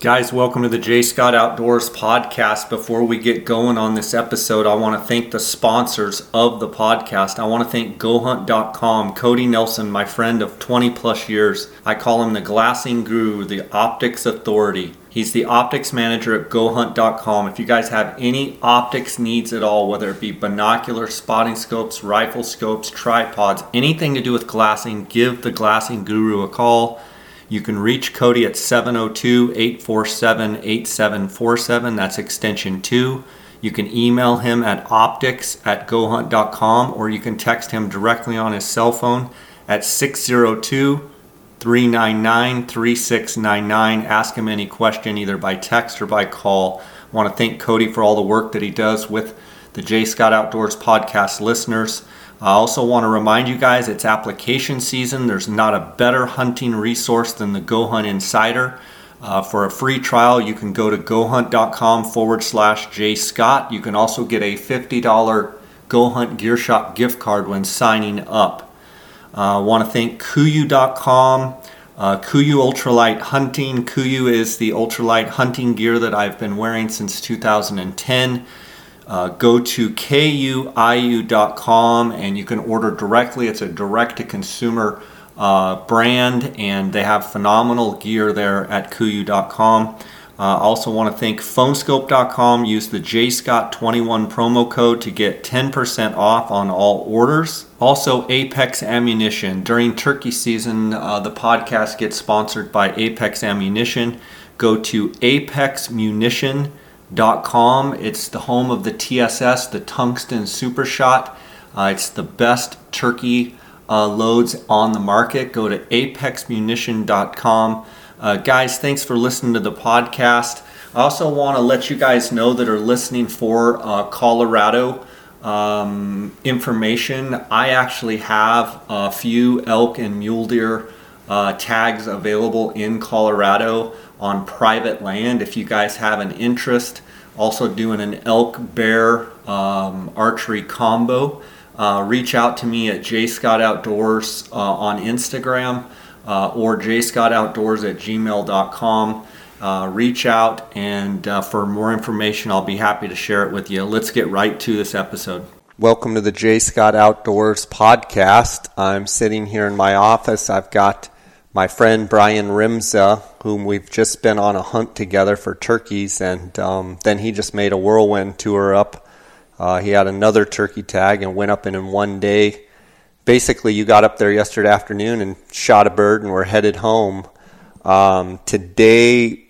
Guys, welcome to the J Scott Outdoors podcast. Before we get going on this episode, I want to thank the sponsors of the podcast. I want to thank GoHunt.com, Cody Nelson, my friend of 20 plus years. I call him the glassing guru, the optics authority. He's the optics manager at GoHunt.com. If you guys have any optics needs at all, whether it be binocular, spotting scopes, rifle scopes, tripods, anything to do with glassing, give the glassing guru a call. You can reach Cody at 702 847 8747. That's extension 2. You can email him at optics at gohunt.com or you can text him directly on his cell phone at 602 399 3699. Ask him any question either by text or by call. I want to thank Cody for all the work that he does with the J Scott Outdoors podcast listeners. I also want to remind you guys it's application season. There's not a better hunting resource than the Go Hunt Insider. Uh, for a free trial, you can go to gohunt.com forward slash jscott. You can also get a $50 Go Hunt Gear Shop gift card when signing up. I uh, want to thank KUIU.com. Uh, KUIU Ultralight Hunting. KUIU is the ultralight hunting gear that I've been wearing since 2010. Uh, go to kuiu.com and you can order directly. It's a direct to consumer uh, brand and they have phenomenal gear there at kuiu.com. I uh, also want to thank phoneskope.com. Use the JScott21 promo code to get 10% off on all orders. Also, Apex Ammunition. During turkey season, uh, the podcast gets sponsored by Apex Ammunition. Go to Apex Munition com. It's the home of the TSS, the Tungsten Super Shot. Uh, it's the best turkey uh, loads on the market. Go to apexmunition.com. Uh, guys, thanks for listening to the podcast. I also want to let you guys know that are listening for uh, Colorado um, information. I actually have a few elk and mule deer uh, tags available in Colorado on private land if you guys have an interest. Also, doing an elk bear um, archery combo. Uh, reach out to me at jscottoutdoors uh, on Instagram uh, or jscottoutdoors at gmail.com. Uh, reach out, and uh, for more information, I'll be happy to share it with you. Let's get right to this episode. Welcome to the J Scott Outdoors podcast. I'm sitting here in my office. I've got my friend Brian Rimsza, whom we've just been on a hunt together for turkeys, and um, then he just made a whirlwind tour up. Uh, he had another turkey tag and went up in, in one day. Basically, you got up there yesterday afternoon and shot a bird, and we're headed home. Um, today,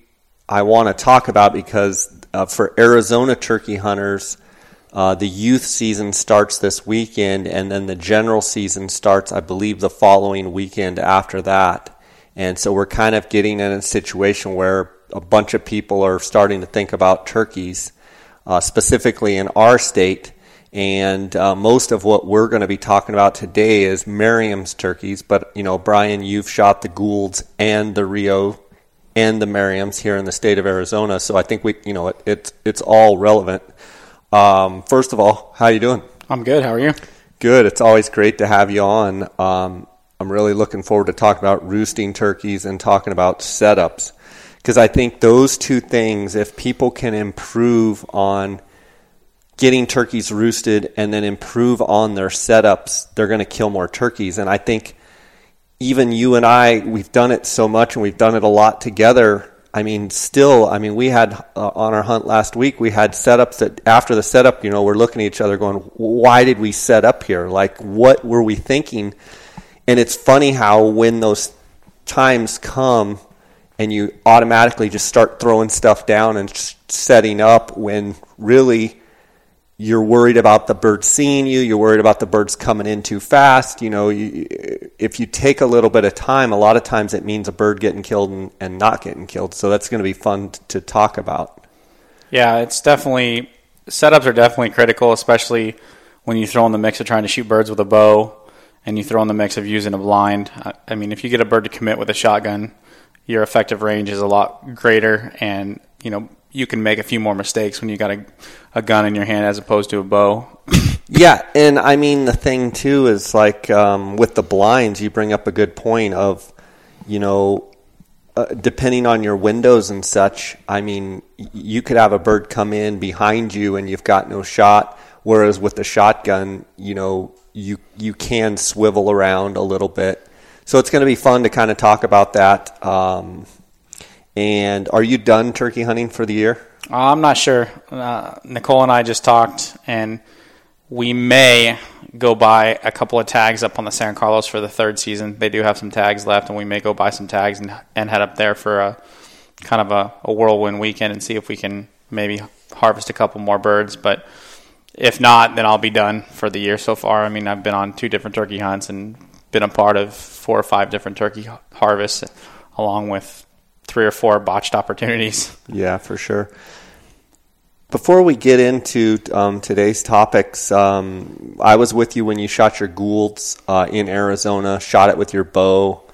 I want to talk about because uh, for Arizona turkey hunters, uh, the youth season starts this weekend, and then the general season starts, I believe, the following weekend after that. And so we're kind of getting in a situation where a bunch of people are starting to think about turkeys, uh, specifically in our state. And uh, most of what we're going to be talking about today is Merriam's turkeys. But, you know, Brian, you've shot the Goulds and the Rio and the Merriams here in the state of Arizona. So I think we, you know, it, it's, it's all relevant. Um, first of all, how are you doing? I'm good. How are you? Good. It's always great to have you on. Um, I'm really looking forward to talking about roosting turkeys and talking about setups because I think those two things, if people can improve on getting turkeys roosted and then improve on their setups, they're going to kill more turkeys. And I think even you and I, we've done it so much and we've done it a lot together I mean, still, I mean, we had uh, on our hunt last week, we had setups that after the setup, you know, we're looking at each other going, why did we set up here? Like, what were we thinking? And it's funny how when those times come and you automatically just start throwing stuff down and setting up when really you're worried about the bird seeing you. You're worried about the birds coming in too fast. You know, you, if you take a little bit of time, a lot of times it means a bird getting killed and, and not getting killed. So that's going to be fun t- to talk about. Yeah, it's definitely setups are definitely critical, especially when you throw in the mix of trying to shoot birds with a bow and you throw in the mix of using a blind. I, I mean, if you get a bird to commit with a shotgun, your effective range is a lot greater, and you know you can make a few more mistakes when you got a, a gun in your hand as opposed to a bow. yeah, and I mean the thing too is like um, with the blinds, you bring up a good point of, you know, uh, depending on your windows and such, I mean, you could have a bird come in behind you and you've got no shot. Whereas with the shotgun, you know, you you can swivel around a little bit. So it's going to be fun to kind of talk about that. Um, and are you done turkey hunting for the year? I'm not sure. Uh, Nicole and I just talked, and we may go buy a couple of tags up on the San Carlos for the third season. They do have some tags left, and we may go buy some tags and, and head up there for a kind of a, a whirlwind weekend and see if we can maybe harvest a couple more birds. But if not, then I'll be done for the year so far. I mean, I've been on two different turkey hunts and been a part of four or five different turkey harvests, along with three or four botched opportunities. Yeah, for sure. Before we get into um, today's topics, um, I was with you when you shot your Goulds uh, in Arizona, shot it with your bow.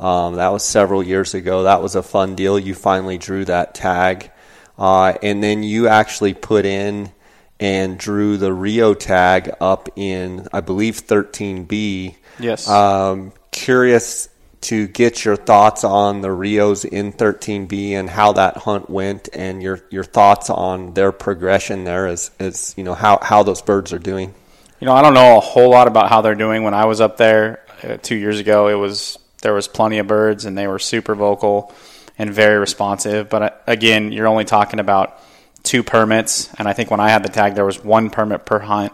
Um, that was several years ago. That was a fun deal. You finally drew that tag. Uh, and then you actually put in and drew the Rio tag up in, I believe, 13B. Yes. Um, curious to get your thoughts on the Rios in 13B and how that hunt went, and your your thoughts on their progression there, as as you know how how those birds are doing. You know, I don't know a whole lot about how they're doing. When I was up there uh, two years ago, it was there was plenty of birds, and they were super vocal and very responsive. But uh, again, you're only talking about two permits, and I think when I had the tag, there was one permit per hunt,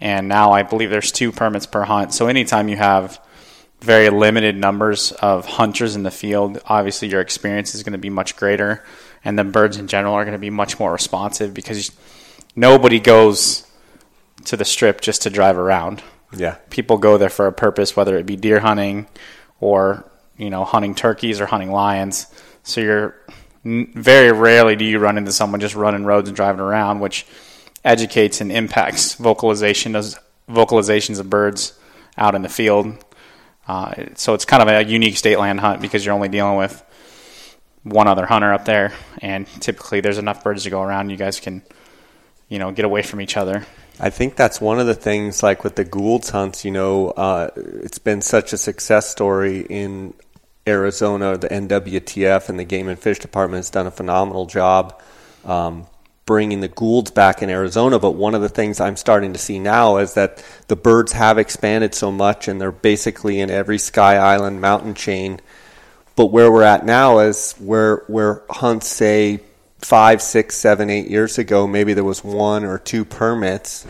and now I believe there's two permits per hunt. So anytime you have very limited numbers of hunters in the field, obviously your experience is going to be much greater, and the birds in general are going to be much more responsive because nobody goes to the strip just to drive around. Yeah, people go there for a purpose, whether it be deer hunting or you know hunting turkeys or hunting lions. So you're very rarely do you run into someone just running roads and driving around, which educates and impacts vocalization as vocalizations of birds out in the field uh, so it's kind of a unique state land hunt because you're only dealing with one other hunter up there, and typically there's enough birds to go around. You guys can, you know, get away from each other. I think that's one of the things, like with the Gould's hunts. You know, uh, it's been such a success story in Arizona. The NWTF and the Game and Fish Department has done a phenomenal job. Um, bringing the Goulds back in Arizona. But one of the things I'm starting to see now is that the birds have expanded so much and they're basically in every Sky Island mountain chain. But where we're at now is where where hunts say five, six, seven, eight years ago, maybe there was one or two permits.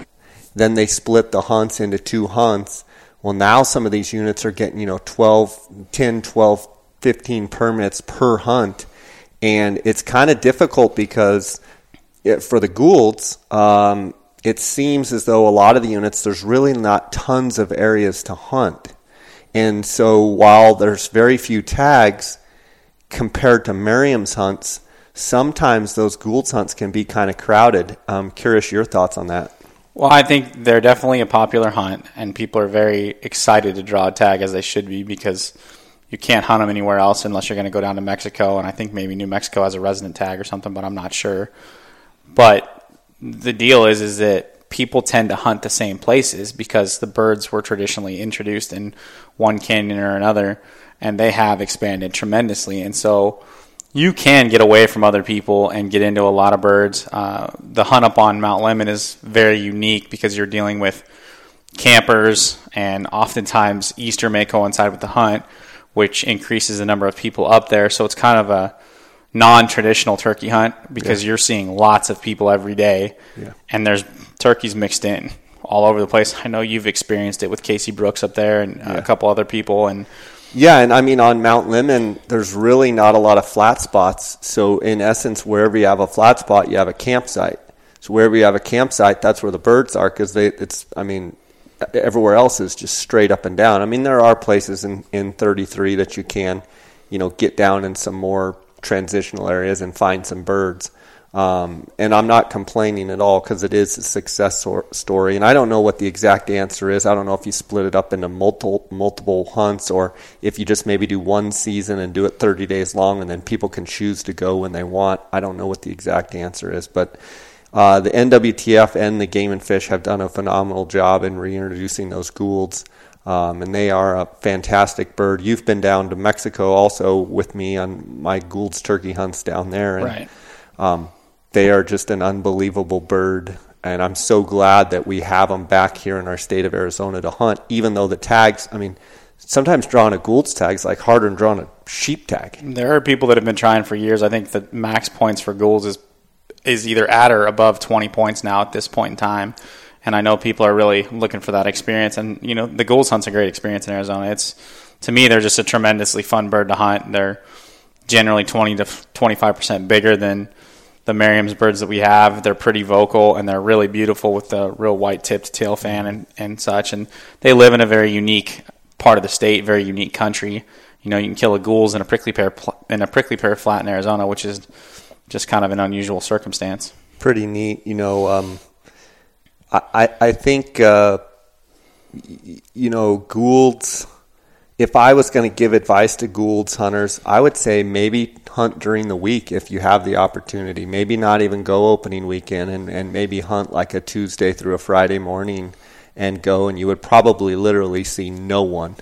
Then they split the hunts into two hunts. Well, now some of these units are getting, you know, 12, 10, 12, 15 permits per hunt. And it's kind of difficult because it, for the Goulds, um, it seems as though a lot of the units, there's really not tons of areas to hunt. And so while there's very few tags compared to Merriam's hunts, sometimes those Gould's hunts can be kind of crowded. I'm curious your thoughts on that. Well, I think they're definitely a popular hunt, and people are very excited to draw a tag as they should be because you can't hunt them anywhere else unless you're going to go down to Mexico. And I think maybe New Mexico has a resident tag or something, but I'm not sure. But the deal is is that people tend to hunt the same places because the birds were traditionally introduced in one canyon or another and they have expanded tremendously. And so you can get away from other people and get into a lot of birds. Uh, the hunt up on mount lemmon is very unique because you're dealing with campers and oftentimes easter may coincide with the hunt which increases the number of people up there. So it's kind of a non-traditional turkey hunt because yeah. you're seeing lots of people every day, yeah. and there's turkeys mixed in all over the place. I know you've experienced it with Casey Brooks up there and yeah. a couple other people, and yeah, and I mean on Mount Lemmon, there's really not a lot of flat spots. So in essence, wherever you have a flat spot, you have a campsite. So wherever you have a campsite, that's where the birds are because they it's I mean everywhere else is just straight up and down. I mean there are places in in 33 that you can you know get down in some more transitional areas and find some birds. Um, and I'm not complaining at all because it is a success story. And I don't know what the exact answer is. I don't know if you split it up into multiple multiple hunts or if you just maybe do one season and do it 30 days long, and then people can choose to go when they want. I don't know what the exact answer is, but uh, the NWTF and the Game and Fish have done a phenomenal job in reintroducing those Goulds. Um, and they are a fantastic bird. You've been down to Mexico also with me on my Gould's turkey hunts down there. And, Right. Um, they are just an unbelievable bird. And I'm so glad that we have them back here in our state of Arizona to hunt, even though the tags, I mean, sometimes drawing a Gould's tag is like harder than drawing a sheep tag. There are people that have been trying for years. I think the max points for Goulds is is either at or above 20 points now at this point in time. And I know people are really looking for that experience. And you know, the Goulds hunt's a great experience in Arizona. It's to me, they're just a tremendously fun bird to hunt. They're generally 20 to 25 percent bigger than the Merriam's birds that we have. They're pretty vocal and they're really beautiful with the real white tipped tail fan and, and such. And they live in a very unique part of the state, very unique country. You know, you can kill a Goulds in a prickly pear pl- in a prickly pear flat in Arizona, which is just kind of an unusual circumstance. pretty neat. You know, um, I, I think uh, you know Gould's. If I was going to give advice to Gould's hunters, I would say maybe hunt during the week if you have the opportunity. Maybe not even go opening weekend and, and maybe hunt like a Tuesday through a Friday morning and go, and you would probably literally see no one.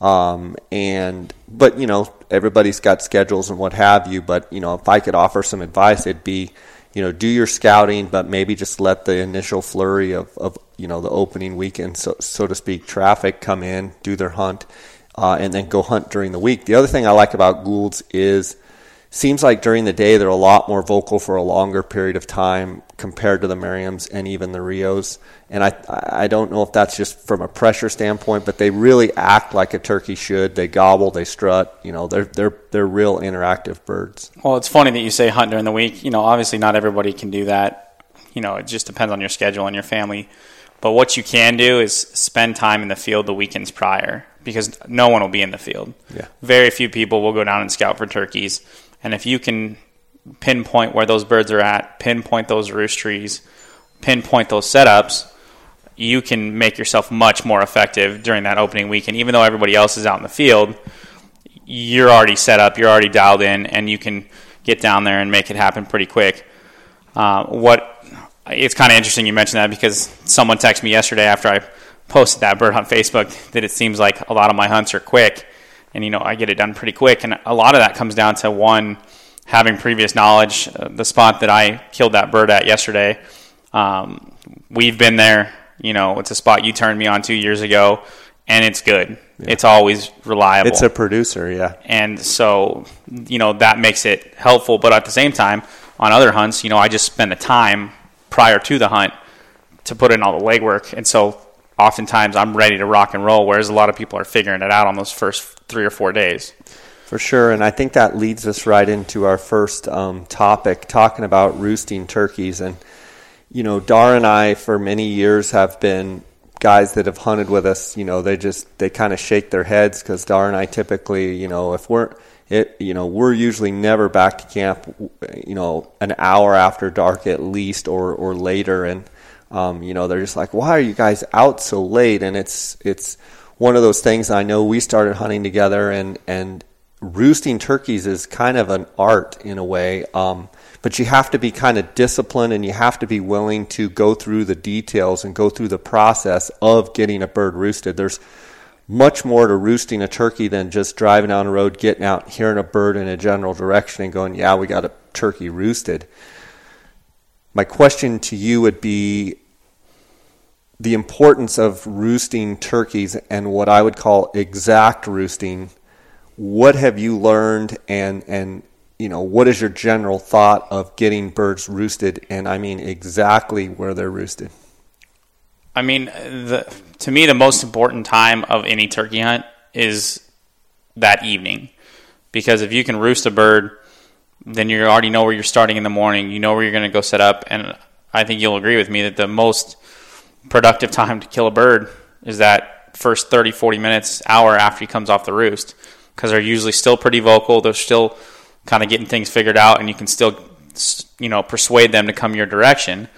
Um, and but you know everybody's got schedules and what have you. But you know if I could offer some advice, it'd be you know do your scouting, but maybe just let the initial flurry of, of you know the opening weekend, so so to speak, traffic come in, do their hunt, uh, and then go hunt during the week. The other thing I like about Gould's is seems like during the day they're a lot more vocal for a longer period of time compared to the Merriams and even the Rios. And I I don't know if that's just from a pressure standpoint, but they really act like a turkey should. They gobble, they strut. You know, they're they're they're real interactive birds. Well, it's funny that you say hunt during the week. You know, obviously not everybody can do that. You know, it just depends on your schedule and your family. But what you can do is spend time in the field the weekends prior because no one will be in the field. Yeah. Very few people will go down and scout for turkeys. And if you can pinpoint where those birds are at, pinpoint those roost trees, pinpoint those setups, you can make yourself much more effective during that opening weekend. Even though everybody else is out in the field, you're already set up, you're already dialed in, and you can get down there and make it happen pretty quick. Uh, what it's kind of interesting you mentioned that because someone texted me yesterday after I posted that bird hunt Facebook that it seems like a lot of my hunts are quick, and you know I get it done pretty quick, and a lot of that comes down to one having previous knowledge. Uh, the spot that I killed that bird at yesterday, um, we've been there. You know, it's a spot you turned me on two years ago, and it's good. It's always reliable It's a producer, yeah. and so you know that makes it helpful but at the same time on other hunts you know i just spend the time prior to the hunt to put in all the legwork and so oftentimes i'm ready to rock and roll whereas a lot of people are figuring it out on those first three or four days For sure, and I think that leads us right into our first um, topic, talking about roosting turkeys. And you know, Dar and I, for many years, have been guys that have hunted with us. You know, they just they kind of shake their heads because Dar and I typically, you know, if we're it, you know, we're usually never back to camp, you know, an hour after dark at least, or or later, and um, you know, they're just like, why are you guys out so late? And it's it's one of those things. I know we started hunting together, and and roosting turkeys is kind of an art in a way. Um, but you have to be kind of disciplined and you have to be willing to go through the details and go through the process of getting a bird roosted. There's much more to roosting a turkey than just driving down the road, getting out, hearing a bird in a general direction, and going, Yeah, we got a turkey roosted. My question to you would be the importance of roosting turkeys and what I would call exact roosting. What have you learned and and you know what is your general thought of getting birds roosted? And i mean exactly where they're roosted. I mean the, to me the most important time of any turkey hunt is that evening. Because if you can roost a bird then you already know where you're starting in the morning you know where you're going to go set up and i think you'll agree with me that the most productive time to kill a bird is that first 30 40 minutes hour after he comes off the roost because they're usually still pretty vocal. They're still kind of getting things figured out, and you can still, you know, persuade them to come your direction.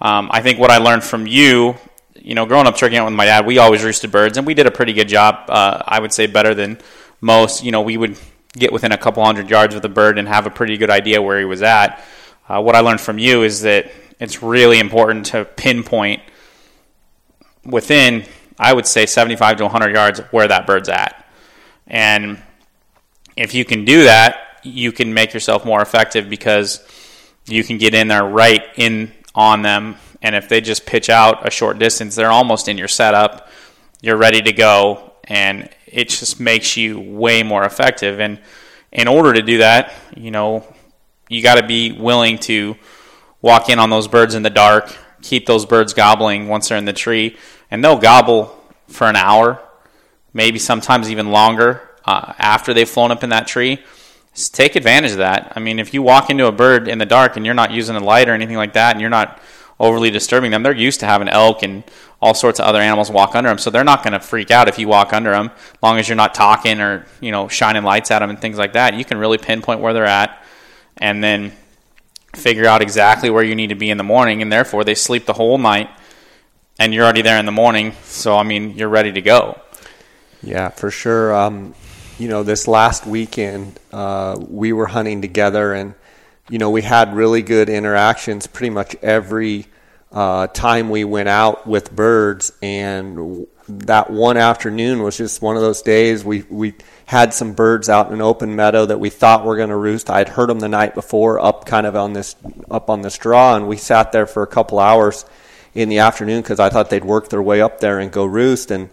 Um, I think what I learned from you, you know, growing up turkey hunting with my dad, we always roosted birds, and we did a pretty good job. Uh, I would say better than most. You know, we would get within a couple hundred yards of the bird and have a pretty good idea where he was at. Uh, what I learned from you is that it's really important to pinpoint within I would say 75 to 100 yards where that bird's at. And if you can do that, you can make yourself more effective because you can get in there right in on them. And if they just pitch out a short distance, they're almost in your setup. You're ready to go, and it just makes you way more effective. And in order to do that, you know, you got to be willing to walk in on those birds in the dark, keep those birds gobbling once they're in the tree, and they'll gobble for an hour, maybe sometimes even longer uh, after they've flown up in that tree. Just take advantage of that. I mean, if you walk into a bird in the dark and you're not using a light or anything like that, and you're not overly disturbing them, they're used to having elk and all sorts of other animals walk under them, so they're not going to freak out if you walk under them, long as you're not talking or you know shining lights at them and things like that. You can really pinpoint where they're at, and then figure out exactly where you need to be in the morning, and therefore they sleep the whole night, and you're already there in the morning. So I mean, you're ready to go. Yeah, for sure. Um, you know, this last weekend uh, we were hunting together, and you know we had really good interactions pretty much every uh, time we went out with birds. And that one afternoon was just one of those days we we had some birds out in an open meadow that we thought were going to roost. I'd heard them the night before up kind of on this up on the straw, and we sat there for a couple hours in the afternoon because I thought they'd work their way up there and go roost and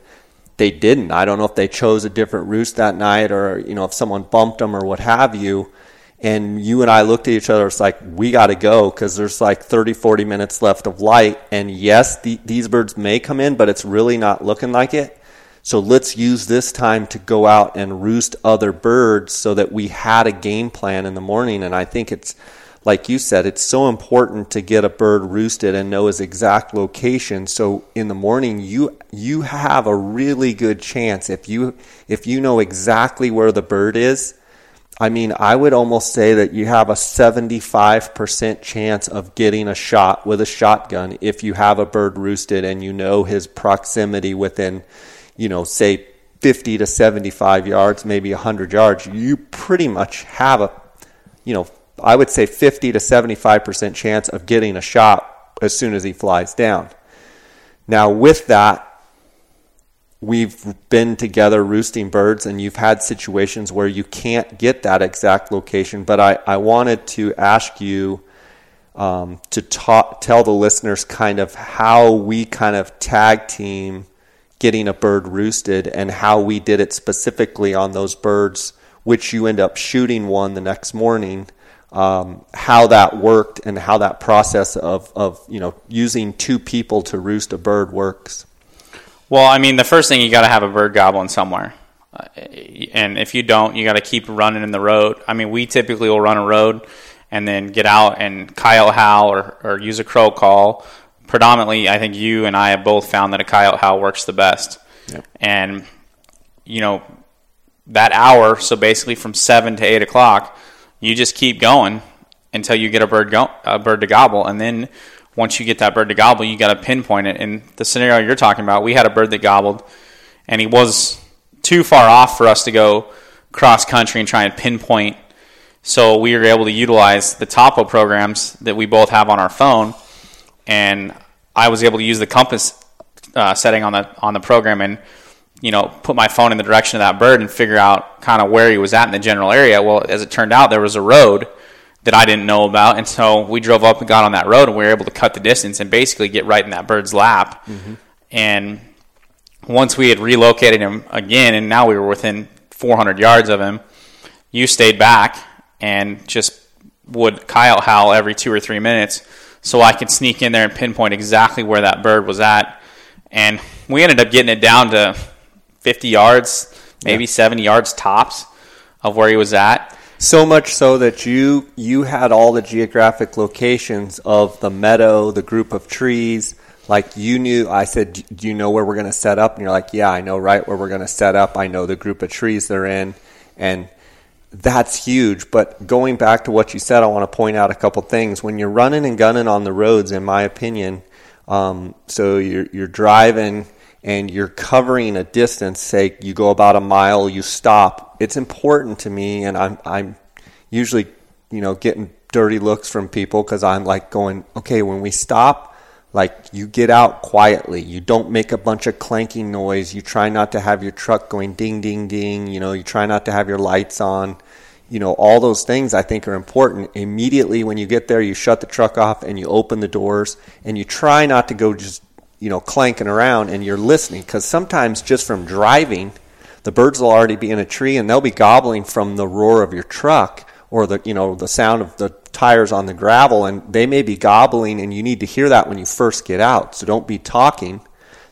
they didn't. I don't know if they chose a different roost that night or, you know, if someone bumped them or what have you. And you and I looked at each other. It's like, we got to go because there's like 30, 40 minutes left of light. And yes, the, these birds may come in, but it's really not looking like it. So let's use this time to go out and roost other birds so that we had a game plan in the morning. And I think it's, like you said, it's so important to get a bird roosted and know his exact location. So in the morning, you you have a really good chance if you if you know exactly where the bird is. I mean, I would almost say that you have a 75% chance of getting a shot with a shotgun if you have a bird roosted and you know his proximity within, you know, say 50 to 75 yards, maybe 100 yards. You pretty much have a, you know, I would say 50 to 75% chance of getting a shot as soon as he flies down. Now, with that, we've been together roosting birds, and you've had situations where you can't get that exact location. But I, I wanted to ask you um, to tell the listeners kind of how we kind of tag team getting a bird roosted and how we did it specifically on those birds, which you end up shooting one the next morning um, how that worked and how that process of, of you know using two people to roost a bird works. Well, I mean, the first thing you got to have a bird gobbling somewhere, uh, and if you don't, you got to keep running in the road. I mean, we typically will run a road and then get out and coyote howl or, or use a crow call. Predominantly, I think you and I have both found that a coyote howl works the best. Yep. And you know that hour, so basically from seven to eight o'clock you just keep going until you get a bird go- a bird to gobble, and then once you get that bird to gobble, you got to pinpoint it. In the scenario you're talking about, we had a bird that gobbled, and he was too far off for us to go cross country and try and pinpoint. So we were able to utilize the topo programs that we both have on our phone, and I was able to use the compass uh, setting on the on the program and you know, put my phone in the direction of that bird and figure out kind of where he was at in the general area. Well, as it turned out, there was a road that I didn't know about, and so we drove up and got on that road, and we were able to cut the distance and basically get right in that bird's lap. Mm-hmm. And once we had relocated him again, and now we were within 400 yards of him, you stayed back and just would coyote howl every two or three minutes, so I could sneak in there and pinpoint exactly where that bird was at. And we ended up getting it down to 50 yards, maybe yeah. 70 yards tops of where he was at. So much so that you you had all the geographic locations of the meadow, the group of trees. Like you knew, I said, "Do you know where we're going to set up?" And you're like, "Yeah, I know right where we're going to set up. I know the group of trees they're in." And that's huge. But going back to what you said, I want to point out a couple things. When you're running and gunning on the roads, in my opinion, um, so you're you're driving and you're covering a distance, say you go about a mile, you stop, it's important to me, and I'm I'm usually you know getting dirty looks from people because I'm like going, okay, when we stop, like you get out quietly. You don't make a bunch of clanking noise. You try not to have your truck going ding, ding, ding. You know, you try not to have your lights on. You know, all those things I think are important. Immediately when you get there, you shut the truck off and you open the doors and you try not to go just, you know, clanking around and you're listening because sometimes just from driving, the birds will already be in a tree and they'll be gobbling from the roar of your truck or the, you know, the sound of the tires on the gravel and they may be gobbling and you need to hear that when you first get out. So don't be talking.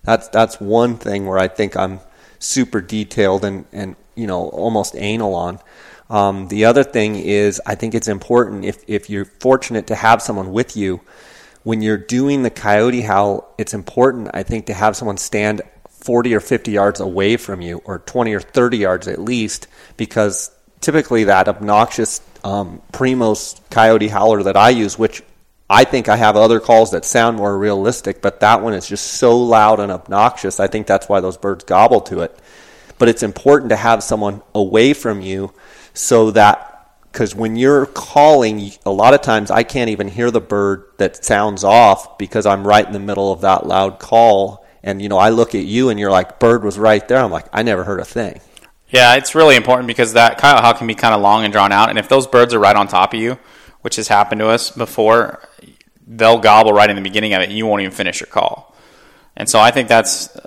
That's that's one thing where I think I'm super detailed and, and you know almost anal on. Um, the other thing is I think it's important if, if you're fortunate to have someone with you when you're doing the coyote howl, it's important I think to have someone stand 40 or 50 yards away from you or 20 or 30 yards at least because typically that obnoxious um, Primos Coyote Howler that I use, which I think I have other calls that sound more realistic, but that one is just so loud and obnoxious. I think that's why those birds gobble to it. But it's important to have someone away from you so that because when you're calling, a lot of times I can't even hear the bird that sounds off because I'm right in the middle of that loud call. And you know, I look at you and you're like, bird was right there. I'm like, I never heard a thing. Yeah, it's really important because that coyote howl can be kind of long and drawn out, and if those birds are right on top of you, which has happened to us before, they'll gobble right in the beginning of it, and you won't even finish your call. And so I think that's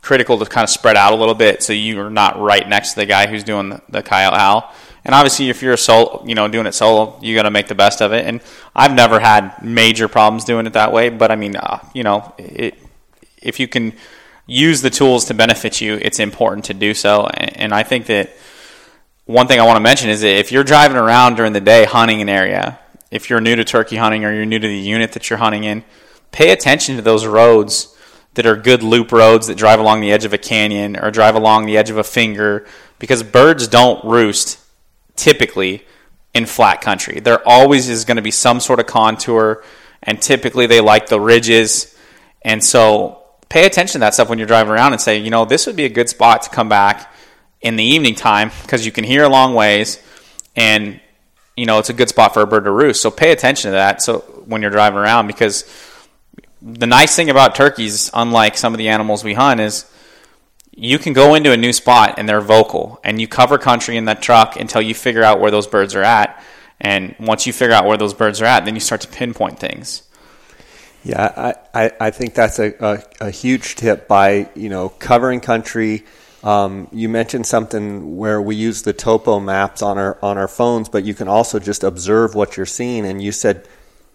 critical to kind of spread out a little bit so you're not right next to the guy who's doing the, the coyote. And obviously, if you're a solo, you know, doing it solo, you got to make the best of it. And I've never had major problems doing it that way. But I mean, uh, you know, it, if you can use the tools to benefit you, it's important to do so. And I think that one thing I want to mention is that if you're driving around during the day hunting an area, if you're new to turkey hunting or you're new to the unit that you're hunting in, pay attention to those roads that are good loop roads that drive along the edge of a canyon or drive along the edge of a finger because birds don't roost typically in flat country. There always is going to be some sort of contour and typically they like the ridges. And so pay attention to that stuff when you're driving around and say, you know, this would be a good spot to come back in the evening time because you can hear a long ways and you know it's a good spot for a bird to roost. So pay attention to that. So when you're driving around, because the nice thing about turkeys, unlike some of the animals we hunt, is you can go into a new spot and they're vocal, and you cover country in that truck until you figure out where those birds are at. And once you figure out where those birds are at, then you start to pinpoint things. Yeah, I, I, I think that's a, a, a, huge tip by, you know, covering country. Um, you mentioned something where we use the topo maps on our on our phones, but you can also just observe what you're seeing. And you said,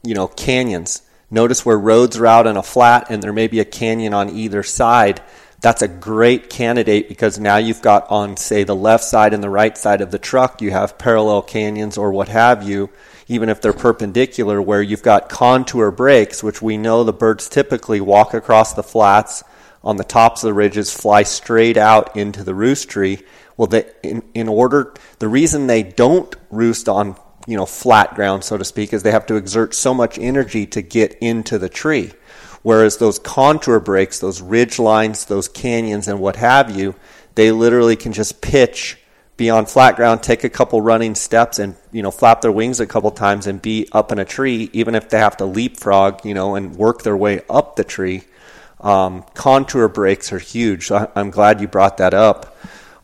you know, canyons. Notice where roads are out in a flat and there may be a canyon on either side. That's a great candidate because now you've got on, say, the left side and the right side of the truck, you have parallel canyons or what have you even if they're perpendicular, where you've got contour breaks, which we know the birds typically walk across the flats on the tops of the ridges, fly straight out into the roost tree. Well, in, in order, the reason they don't roost on you know flat ground, so to speak, is they have to exert so much energy to get into the tree. Whereas those contour breaks, those ridge lines, those canyons, and what have you, they literally can just pitch be on flat ground, take a couple running steps, and you know flap their wings a couple times and be up in a tree, even if they have to leapfrog, you know, and work their way up the tree. Um, contour breaks are huge, so I'm glad you brought that up.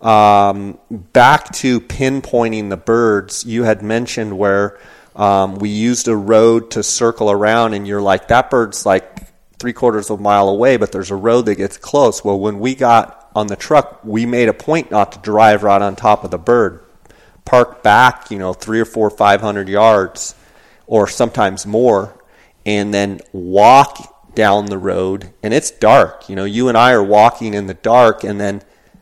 Um, back to pinpointing the birds, you had mentioned where um, we used a road to circle around, and you're like, that bird's like three quarters of a mile away, but there's a road that gets close. Well, when we got on the truck, we made a point not to drive right on top of the bird. Park back, you know, three or four, five hundred yards, or sometimes more, and then walk down the road. And it's dark. You know, you and I are walking in the dark, and then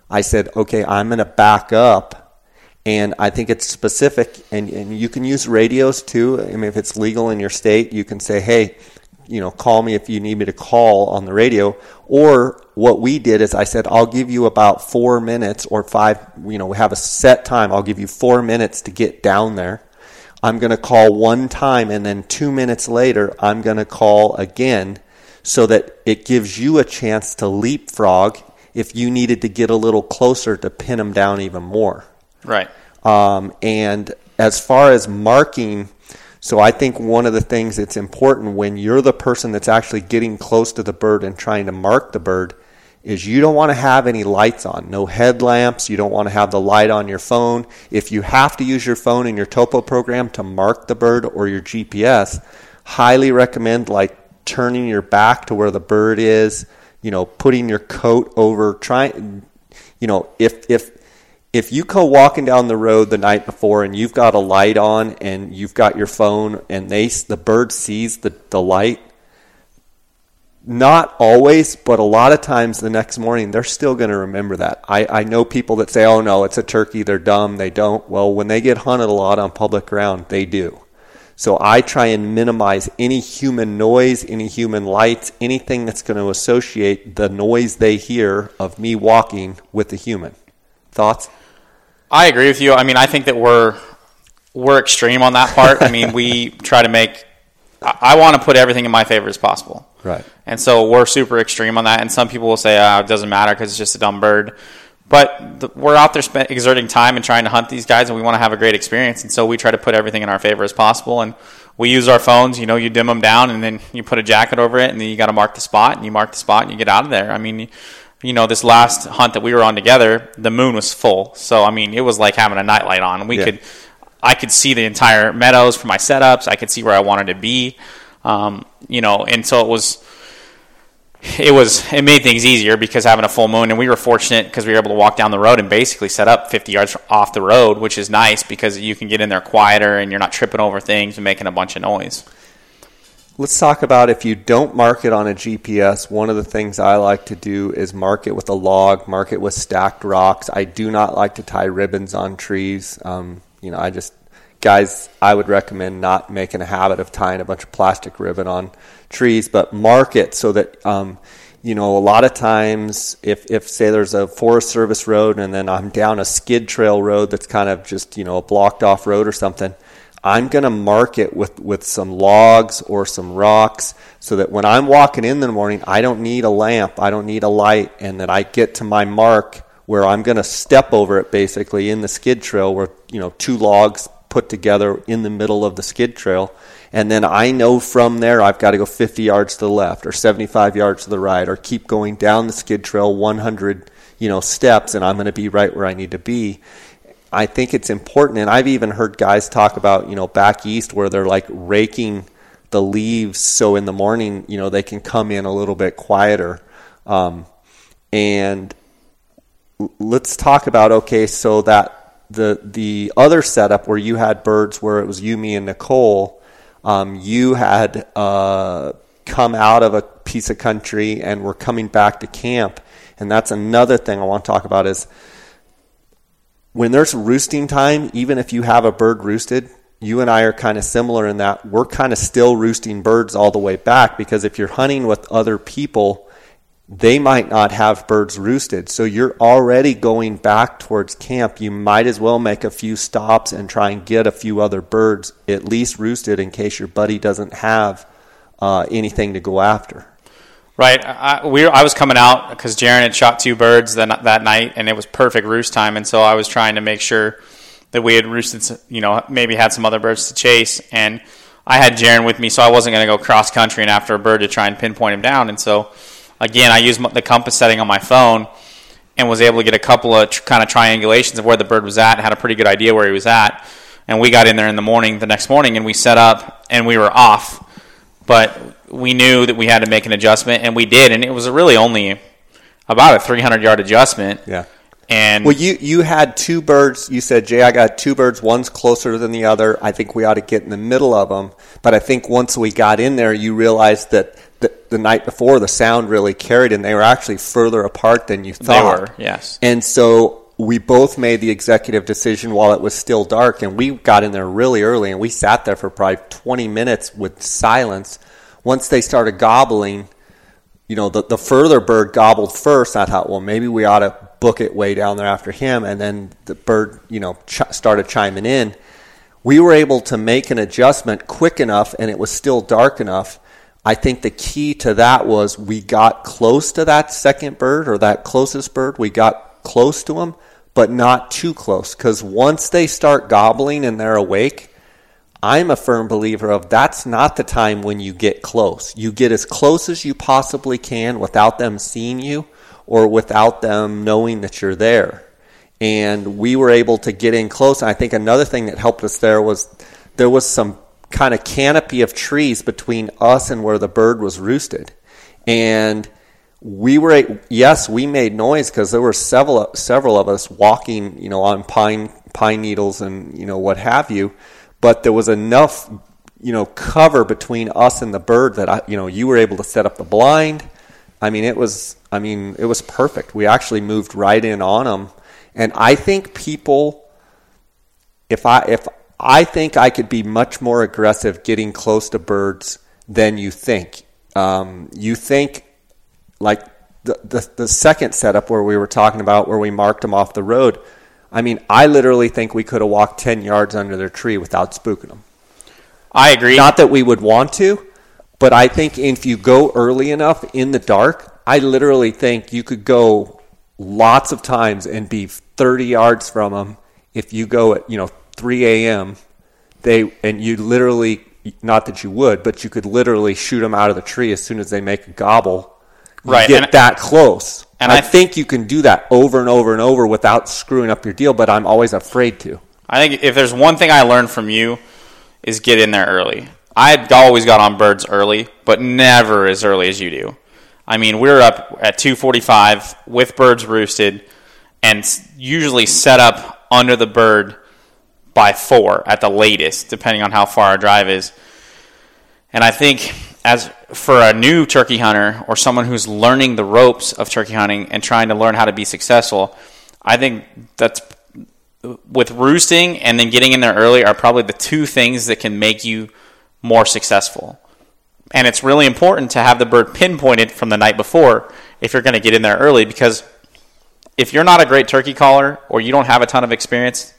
I said, okay, I'm going to back up. And I think it's specific, and, and you can use radios too. I mean, if it's legal in your state, you can say, hey, you know, call me if you need me to call on the radio. Or what we did is I said, I'll give you about four minutes or five, you know, we have a set time. I'll give you four minutes to get down there. I'm going to call one time and then two minutes later, I'm going to call again so that it gives you a chance to leapfrog if you needed to get a little closer to pin them down even more. Right. Um, and as far as marking, So I think one of the things that's important when you're the person that's actually getting close to the bird and trying to mark the bird is you don't want to have any lights on, no headlamps. You don't want to have the light on your phone. If you have to use your phone in your topo program to mark the bird or your GPS, highly recommend like turning your back to where the bird is, you know, putting your coat over, trying, you know, if, if, if you go walking down the road the night before and you've got a light on and you've got your phone and they the bird sees the, the light not always, but a lot of times the next morning they're still going to remember that. I, I know people that say, oh no, it's a turkey, they're dumb, they don't. Well, when they get hunted a lot on public ground, they do. So I try and minimize any human noise, any human lights, anything that's going to associate the noise they hear of me walking with the human. Thoughts? I agree with you. I mean, I think that we're we're extreme on that part. I mean, we try to make. I, I want to put everything in my favor as possible. Right. And so we're super extreme on that. And some people will say, oh, it doesn't matter because it's just a dumb bird. But the, we're out there spend, exerting time and trying to hunt these guys, and we want to have a great experience. And so we try to put everything in our favor as possible. And we use our phones. You know, you dim them down, and then you put a jacket over it, and then you got to mark the spot, and you mark the spot, and you get out of there. I mean, you know, this last hunt that we were on together, the moon was full. So I mean, it was like having a nightlight on. We yeah. could, I could see the entire meadows for my setups. I could see where I wanted to be. Um, you know, and so it was it was it made things easier because having a full moon and we were fortunate because we were able to walk down the road and basically set up 50 yards off the road which is nice because you can get in there quieter and you're not tripping over things and making a bunch of noise let's talk about if you don't mark it on a gps one of the things i like to do is mark it with a log mark it with stacked rocks i do not like to tie ribbons on trees um, you know i just guys i would recommend not making a habit of tying a bunch of plastic ribbon on trees, but mark it so that um, you know a lot of times if if say there's a Forest Service road and then I'm down a skid trail road that's kind of just you know a blocked off road or something. I'm going to mark it with, with some logs or some rocks so that when I'm walking in the morning, I don't need a lamp, I don't need a light, and that I get to my mark where I'm going to step over it basically in the skid trail where, you know, two logs put together in the middle of the skid trail and then I know from there I've got to go 50 yards to the left or 75 yards to the right or keep going down the skid trail 100 you know steps and I'm going to be right where I need to be. I think it's important and I've even heard guys talk about, you know, back east where they're like raking the leaves so in the morning, you know, they can come in a little bit quieter. Um, and let's talk about okay, so that the the other setup where you had birds where it was you, me, and Nicole um, you had uh, come out of a piece of country and were coming back to camp. And that's another thing I want to talk about is when there's roosting time, even if you have a bird roosted, you and I are kind of similar in that we're kind of still roosting birds all the way back because if you're hunting with other people, they might not have birds roosted. So you're already going back towards camp. You might as well make a few stops and try and get a few other birds at least roosted in case your buddy doesn't have uh, anything to go after. Right. I, we, I was coming out because Jaron had shot two birds that, that night and it was perfect roost time. And so I was trying to make sure that we had roosted, you know, maybe had some other birds to chase. And I had Jaron with me, so I wasn't going to go cross country and after a bird to try and pinpoint him down. And so again, I used the compass setting on my phone and was able to get a couple of tr- kind of triangulations of where the bird was at. Had a pretty good idea where he was at, and we got in there in the morning, the next morning, and we set up, and we were off, but we knew that we had to make an adjustment, and we did, and it was really only about a 300 yard adjustment. Yeah. And well, you you had two birds. You said, Jay, I got two birds. One's closer than the other. I think we ought to get in the middle of them. But I think once we got in there, you realized that the, the night before the sound really carried, and they were actually further apart than you thought. They were, yes. And so we both made the executive decision while it was still dark, and we got in there really early, and we sat there for probably 20 minutes with silence. Once they started gobbling, you know, the, the further bird gobbled first. I thought, well, maybe we ought to book it way down there after him. And then the bird, you know, ch- started chiming in. We were able to make an adjustment quick enough, and it was still dark enough I think the key to that was we got close to that second bird or that closest bird. We got close to them, but not too close. Because once they start gobbling and they're awake, I'm a firm believer of that's not the time when you get close. You get as close as you possibly can without them seeing you or without them knowing that you're there. And we were able to get in close. And I think another thing that helped us there was there was some kind of canopy of trees between us and where the bird was roosted. And we were yes, we made noise because there were several several of us walking, you know, on pine pine needles and you know what have you but there was enough, you know, cover between us and the bird that I, you know, you were able to set up the blind. I mean, it was, I mean, it was perfect. We actually moved right in on them, and I think people, if I if I think I could be much more aggressive getting close to birds than you think. Um, you think like the, the the second setup where we were talking about where we marked them off the road I mean, I literally think we could have walked 10 yards under their tree without spooking them. I agree. Not that we would want to, but I think if you go early enough in the dark, I literally think you could go lots of times and be 30 yards from them if you go at, you know, 3 a.m. They and you literally not that you would, but you could literally shoot them out of the tree as soon as they make a gobble. Right, get that close. And I, I think you can do that over and over and over without screwing up your deal, but I'm always afraid to. I think if there's one thing I learned from you is get in there early. I always got on birds early, but never as early as you do. I mean, we are up at 2:45 with birds roosted, and usually set up under the bird by four at the latest, depending on how far our drive is. And I think as for a new turkey hunter or someone who's learning the ropes of turkey hunting and trying to learn how to be successful, I think that's with roosting and then getting in there early are probably the two things that can make you more successful. And it's really important to have the bird pinpointed from the night before if you're going to get in there early because if you're not a great turkey caller or you don't have a ton of experience,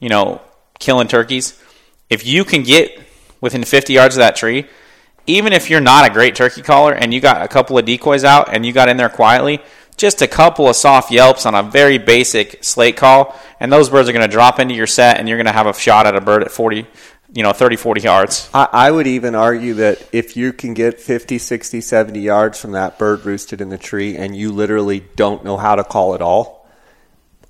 you know, killing turkeys, if you can get within 50 yards of that tree, even if you're not a great turkey caller and you got a couple of decoys out and you got in there quietly, just a couple of soft yelps on a very basic slate call, and those birds are going to drop into your set, and you're going to have a shot at a bird at 40, you know, 30, 40 yards. I, I, would even argue that if you can get 50, 60, 70 yards from that bird roosted in the tree and you literally don't know how to call at all,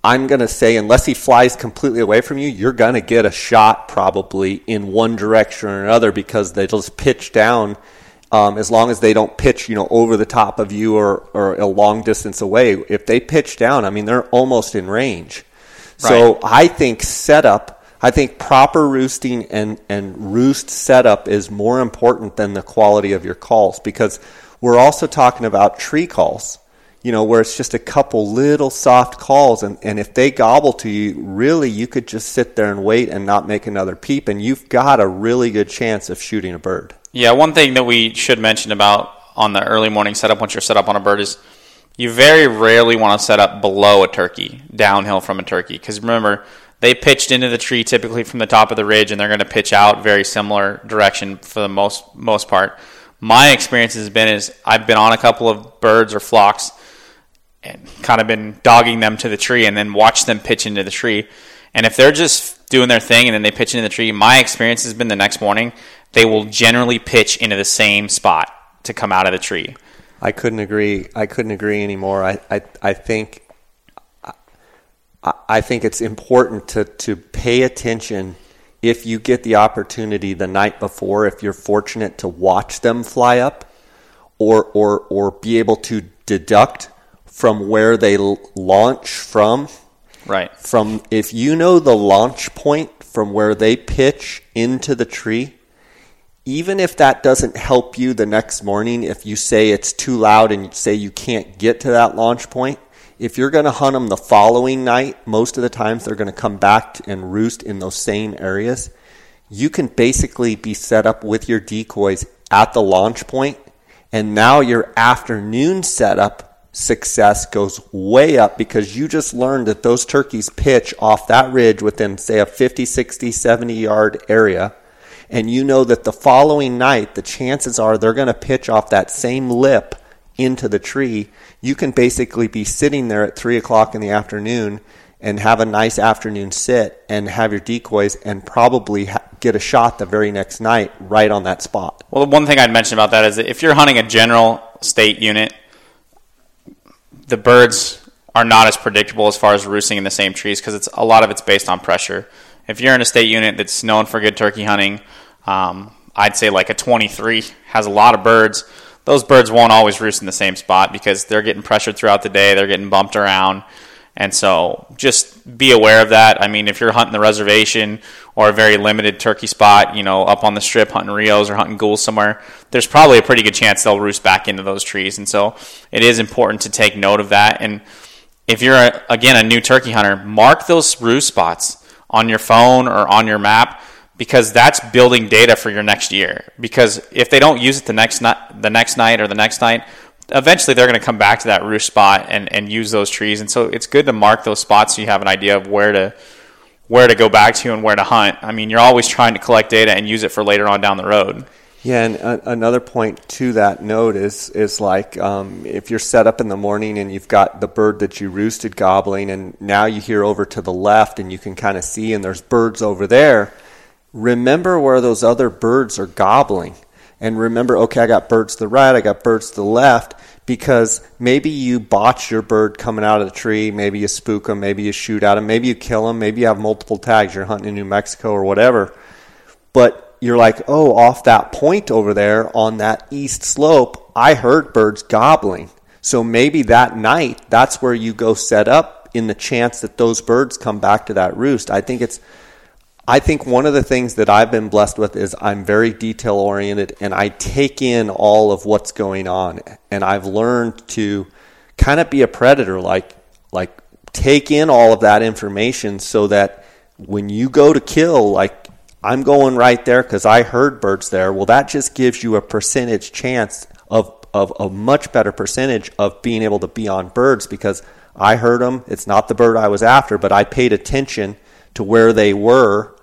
I'm going to say, unless he flies completely away from you, you're going to get a shot probably in one direction or another because they just pitch down. Um, as long as they don't pitch, you know, over the top of you or, or a long distance away. If they pitch down, I mean, they're almost in range. Right. So I think setup, I think proper roosting and, and roost setup is more important than the quality of your calls because we're also talking about tree calls you know, where it's just a couple little soft calls. And, and if they gobble to you, really, you could just sit there and wait and not make another peep. And you've got a really good chance of shooting a bird. Yeah, one thing that we should mention about on the early morning setup once you're set up on a bird is you very rarely want to set up below a turkey, downhill from a turkey. Because remember, they pitched into the tree typically from the top of the ridge and they're going to pitch out very similar direction for the most most part. My experience has been is I've been on a couple of birds or flocks and kind of been dogging them to the tree and then watch them pitch into the tree. And if they're just doing their thing and then they pitch into the tree, my experience has been the next morning they will generally pitch into the same spot to come out of the tree. I couldn't agree. I couldn't agree anymore. I, I, I think I, I think it's important to, to pay attention if you get the opportunity the night before, if you're fortunate to watch them fly up or or or be able to deduct from where they launch from. Right. From if you know the launch point from where they pitch into the tree, even if that doesn't help you the next morning, if you say it's too loud and you say you can't get to that launch point, if you're going to hunt them the following night, most of the times they're going to come back and roost in those same areas. You can basically be set up with your decoys at the launch point, and now your afternoon setup success goes way up because you just learned that those turkeys pitch off that ridge within, say, a 50, 60, 70 yard area. And you know that the following night, the chances are they're going to pitch off that same lip into the tree. You can basically be sitting there at 3 o'clock in the afternoon and have a nice afternoon sit and have your decoys and probably ha- get a shot the very next night right on that spot. Well, the one thing I'd mention about that is that if you're hunting a general state unit, the birds are not as predictable as far as roosting in the same trees because it's a lot of it's based on pressure. If you're in a state unit that's known for good turkey hunting, um, I'd say like a 23 has a lot of birds. Those birds won't always roost in the same spot because they're getting pressured throughout the day. They're getting bumped around. And so just be aware of that. I mean, if you're hunting the reservation or a very limited turkey spot, you know, up on the strip hunting Rios or hunting Goulds somewhere, there's probably a pretty good chance they'll roost back into those trees. And so it is important to take note of that. And if you're, a, again, a new turkey hunter, mark those roost spots on your phone or on your map because that's building data for your next year. Because if they don't use it the next night, the next night or the next night, eventually they're going to come back to that roost spot and, and use those trees. And so it's good to mark those spots so you have an idea of where to where to go back to and where to hunt. I mean, you're always trying to collect data and use it for later on down the road. Yeah, and a- another point to that note is is like um, if you're set up in the morning and you've got the bird that you roosted gobbling, and now you hear over to the left and you can kind of see, and there's birds over there. Remember where those other birds are gobbling, and remember, okay, I got birds to the right, I got birds to the left, because maybe you botch your bird coming out of the tree, maybe you spook them, maybe you shoot at them, maybe you kill them, maybe you have multiple tags, you're hunting in New Mexico or whatever, but you're like, oh, off that point over there on that east slope, I heard birds gobbling. So maybe that night, that's where you go set up in the chance that those birds come back to that roost. I think it's, I think one of the things that I've been blessed with is I'm very detail oriented and I take in all of what's going on. And I've learned to kind of be a predator, like, like take in all of that information so that when you go to kill, like I'm going right there because I heard birds there. Well, that just gives you a percentage chance of, of a much better percentage of being able to be on birds because I heard them. It's not the bird I was after, but I paid attention to where they were,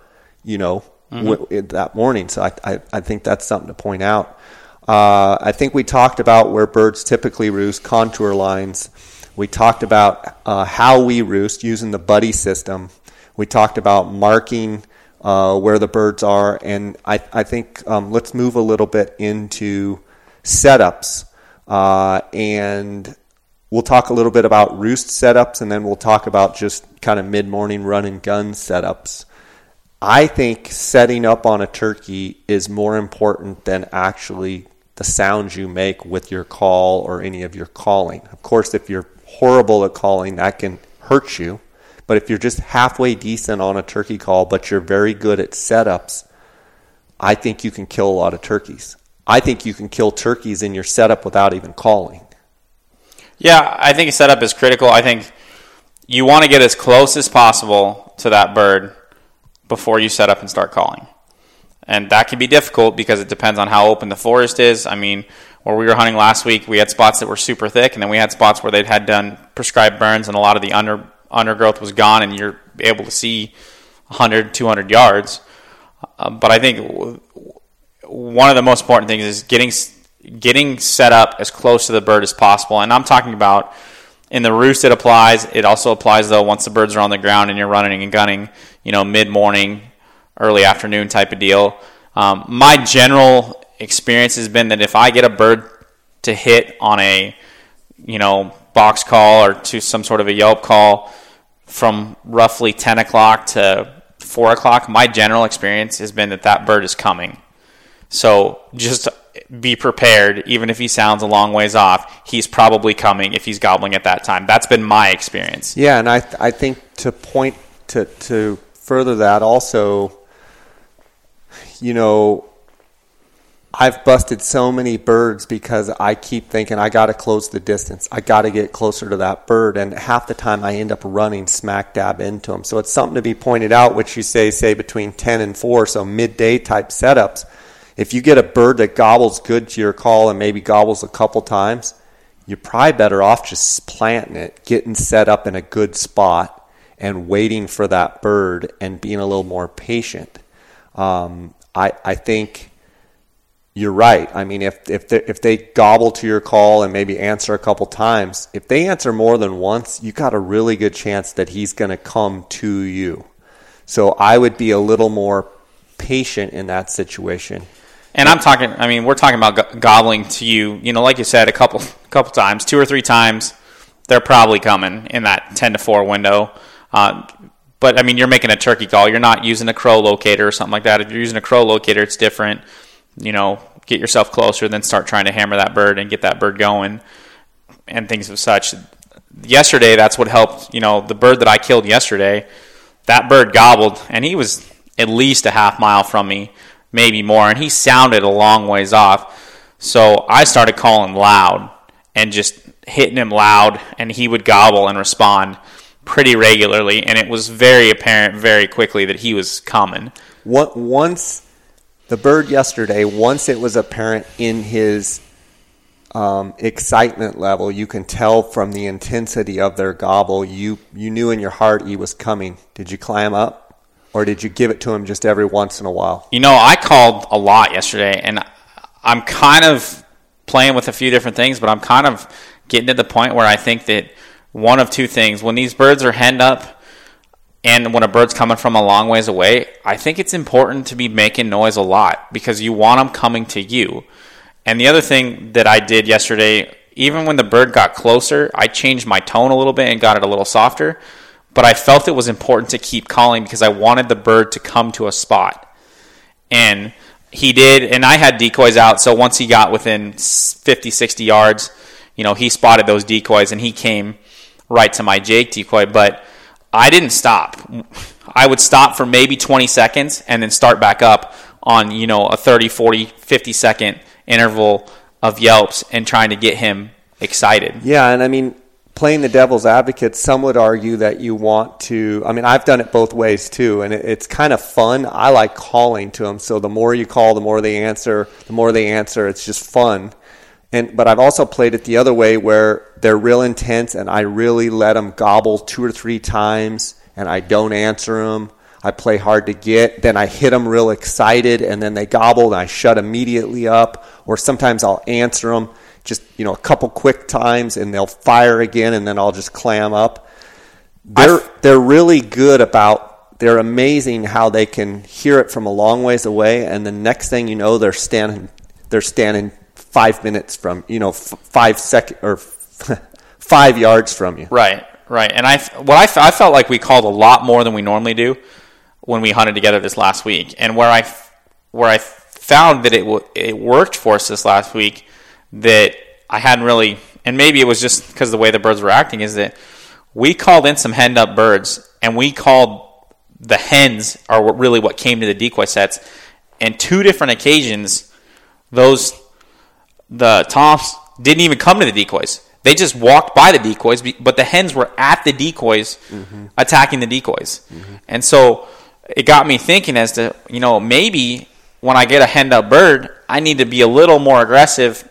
you know, mm-hmm. w- that morning. So I, I, I, think that's something to point out. Uh, I think we talked about where birds typically roost, contour lines. We talked about uh, how we roost using the buddy system. We talked about marking uh, where the birds are. And I, I think um, let's move a little bit into setups. Uh, and we'll talk a little bit about roost setups, and then we'll talk about just kind of mid morning run and gun setups. I think setting up on a turkey is more important than actually the sounds you make with your call or any of your calling. Of course, if you're horrible at calling, that can hurt you. But if you're just halfway decent on a turkey call, but you're very good at setups, I think you can kill a lot of turkeys. I think you can kill turkeys in your setup without even calling. Yeah, I think setup is critical. I think you want to get as close as possible to that bird before you set up and start calling. And that can be difficult because it depends on how open the forest is. I mean, where we were hunting last week, we had spots that were super thick, and then we had spots where they'd had done prescribed burns, and a lot of the under undergrowth was gone and you're able to see 100, 200 yards. Uh, but I think one of the most important things is getting getting set up as close to the bird as possible. And I'm talking about in the roost it applies. It also applies though once the birds are on the ground and you're running and gunning, you know, mid morning, early afternoon type of deal. Um, my general experience has been that if I get a bird to hit on a, you know, box call or to some sort of a Yelp call from roughly 10 o'clock to 4 o'clock, my general experience has been that that bird is coming. So just be prepared, even if he sounds a long ways off, he's probably coming if he's gobbling at that time. That's been my experience. Yeah, and I, th- I think to point to, to further that also, you know, I've busted so many birds because I keep thinking I got to close the distance. I got to get closer to that bird, and half the time I end up running smack dab into them. So it's something to be pointed out, which you say say between ten and four, so midday type setups. If you get a bird that gobbles good to your call and maybe gobbles a couple times, you're probably better off just planting it, getting set up in a good spot, and waiting for that bird and being a little more patient. Um, I I think you're right. I mean, if if they, if they gobble to your call and maybe answer a couple times, if they answer more than once, you got a really good chance that he's going to come to you. So I would be a little more patient in that situation. And I'm talking. I mean, we're talking about go- gobbling to you. You know, like you said, a couple couple times, two or three times. They're probably coming in that ten to four window. Uh, but I mean, you're making a turkey call. You're not using a crow locator or something like that. If you're using a crow locator, it's different you know, get yourself closer, then start trying to hammer that bird and get that bird going and things of such. Yesterday, that's what helped. You know, the bird that I killed yesterday, that bird gobbled, and he was at least a half mile from me, maybe more, and he sounded a long ways off. So I started calling loud and just hitting him loud, and he would gobble and respond pretty regularly, and it was very apparent very quickly that he was coming. What once the bird yesterday, once it was apparent in his um, excitement level, you can tell from the intensity of their gobble. You you knew in your heart he was coming. Did you climb up, or did you give it to him just every once in a while? You know, I called a lot yesterday, and I'm kind of playing with a few different things, but I'm kind of getting to the point where I think that one of two things: when these birds are henned up and when a bird's coming from a long ways away, I think it's important to be making noise a lot because you want them coming to you. And the other thing that I did yesterday, even when the bird got closer, I changed my tone a little bit and got it a little softer. But I felt it was important to keep calling because I wanted the bird to come to a spot. And he did, and I had decoys out. So once he got within 50, 60 yards, you know, he spotted those decoys and he came right to my Jake decoy. But I didn't stop. I would stop for maybe 20 seconds and then start back up on, you know, a 30, 40, 50 second interval of yelps and trying to get him excited. Yeah, and I mean, playing the devil's advocate, some would argue that you want to. I mean, I've done it both ways too, and it's kind of fun. I like calling to them. So the more you call, the more they answer. The more they answer, it's just fun. And but I've also played it the other way where they're real intense, and I really let them gobble two or three times, and I don't answer them. I play hard to get, then I hit them real excited, and then they gobble, and I shut immediately up. Or sometimes I'll answer them just you know a couple quick times, and they'll fire again, and then I'll just clam up. They're they're really good about. They're amazing how they can hear it from a long ways away, and the next thing you know, they're standing they're standing five minutes from you know f- five second or five yards from you. Right, right. And I what I, I felt like we called a lot more than we normally do when we hunted together this last week, and where I where I found that it w- it worked for us this last week that I hadn't really, and maybe it was just because the way the birds were acting is that we called in some henned up birds, and we called the hens are really what came to the decoy sets, and two different occasions those the toms didn't even come to the decoys. They just walked by the decoys, but the hens were at the decoys, mm-hmm. attacking the decoys. Mm-hmm. And so it got me thinking as to, you know, maybe when I get a henned up bird, I need to be a little more aggressive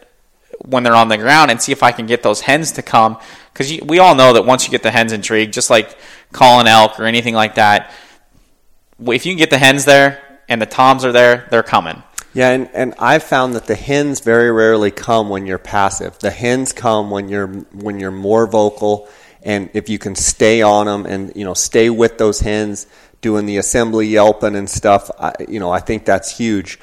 when they're on the ground and see if I can get those hens to come. Because we all know that once you get the hens intrigued, just like calling elk or anything like that, if you can get the hens there and the toms are there, they're coming. Yeah, and, and I've found that the hens very rarely come when you're passive. The hens come when you're when you're more vocal, and if you can stay on them and you know stay with those hens, doing the assembly yelping and stuff. I, you know, I think that's huge.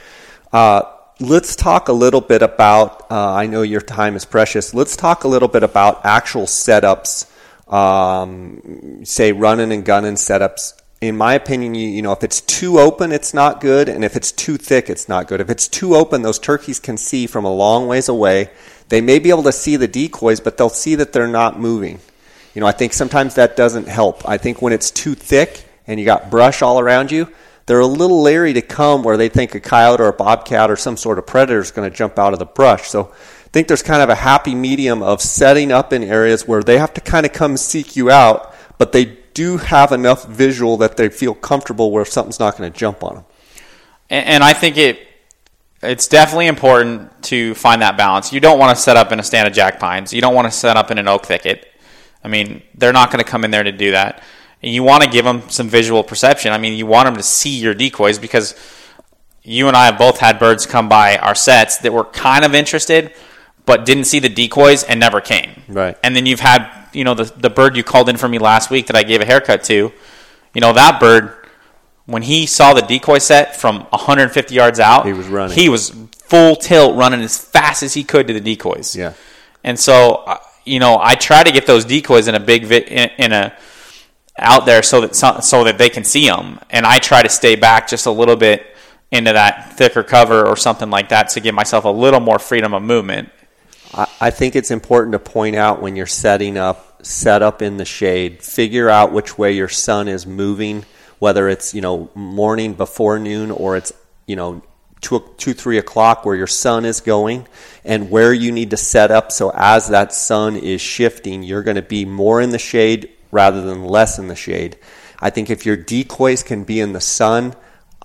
Uh, let's talk a little bit about. Uh, I know your time is precious. Let's talk a little bit about actual setups. Um, say running and gunning setups in my opinion, you, you know, if it's too open, it's not good, and if it's too thick, it's not good. If it's too open, those turkeys can see from a long ways away. They may be able to see the decoys, but they'll see that they're not moving. You know, I think sometimes that doesn't help. I think when it's too thick and you got brush all around you, they're a little leery to come where they think a coyote or a bobcat or some sort of predator is going to jump out of the brush. So I think there's kind of a happy medium of setting up in areas where they have to kind of come seek you out, but they do have enough visual that they feel comfortable where something's not going to jump on them. And, and I think it it's definitely important to find that balance. You don't want to set up in a stand of jack pines. You don't want to set up in an oak thicket. I mean, they're not going to come in there to do that. And you want to give them some visual perception. I mean, you want them to see your decoys because you and I have both had birds come by our sets that were kind of interested, but didn't see the decoys and never came. Right. And then you've had, you know, the the bird you called in for me last week that I gave a haircut to. You know, that bird when he saw the decoy set from 150 yards out, He was running. He was full tilt running as fast as he could to the decoys. Yeah. And so, uh, you know, I try to get those decoys in a big vi- in, in a out there so that so, so that they can see them, and I try to stay back just a little bit into that thicker cover or something like that to give myself a little more freedom of movement. I, I think it's important to point out when you're setting up, set up in the shade, figure out which way your sun is moving, whether it's you know morning before noon or it's you know two, two three o'clock where your sun is going, and where you need to set up so as that sun is shifting, you're going to be more in the shade rather than less in the shade. I think if your decoys can be in the sun,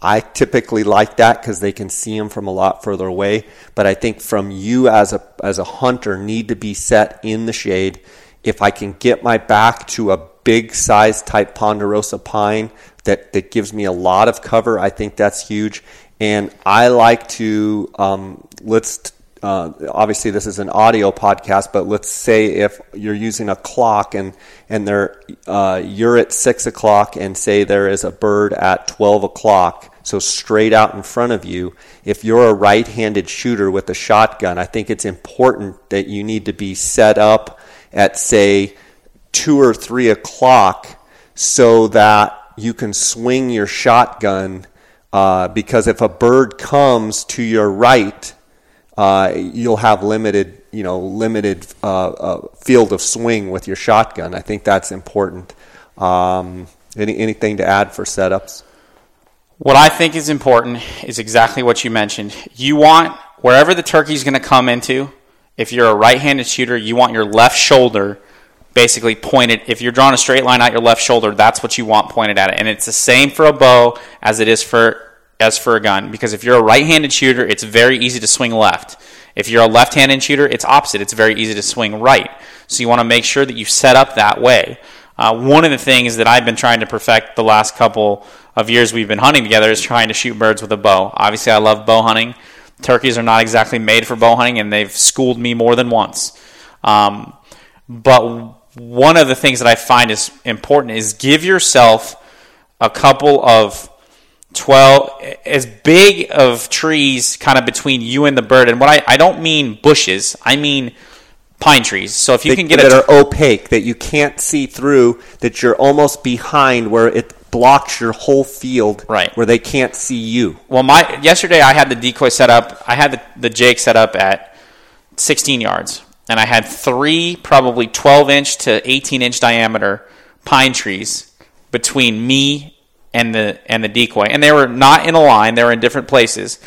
I typically like that because they can see them from a lot further away. But I think from you as a as a hunter need to be set in the shade. If I can get my back to a big size type ponderosa pine that that gives me a lot of cover, I think that's huge. And I like to um, let's uh, obviously this is an audio podcast, but let's say if you're using a clock and and there uh, you're at six o'clock and say there is a bird at twelve o'clock, so straight out in front of you. If you're a right-handed shooter with a shotgun, I think it's important that you need to be set up at say two or three o'clock so that you can swing your shotgun. Uh, because if a bird comes to your right uh, you'll have limited, you know, limited uh, uh, field of swing with your shotgun. I think that's important. Um, any, anything to add for setups? What I think is important is exactly what you mentioned. You want wherever the turkey's going to come into. If you're a right-handed shooter, you want your left shoulder basically pointed. If you're drawing a straight line out your left shoulder, that's what you want pointed at it. And it's the same for a bow as it is for as for a gun because if you're a right-handed shooter, it's very easy to swing left. If you're a left-handed shooter, it's opposite. It's very easy to swing right. So you want to make sure that you set up that way. Uh, one of the things that I've been trying to perfect the last couple of years we've been hunting together is trying to shoot birds with a bow. Obviously, I love bow hunting. Turkeys are not exactly made for bow hunting, and they've schooled me more than once. Um, but one of the things that I find is important is give yourself a couple of 12 as big of trees kind of between you and the bird and what I, I don't mean bushes i mean pine trees so if you that, can get that a are opaque that you can't see through that you're almost behind where it blocks your whole field Right. where they can't see you well my yesterday i had the decoy set up i had the, the jake set up at 16 yards and i had three probably 12 inch to 18 inch diameter pine trees between me and the and the decoy. And they were not in a line they were in different places.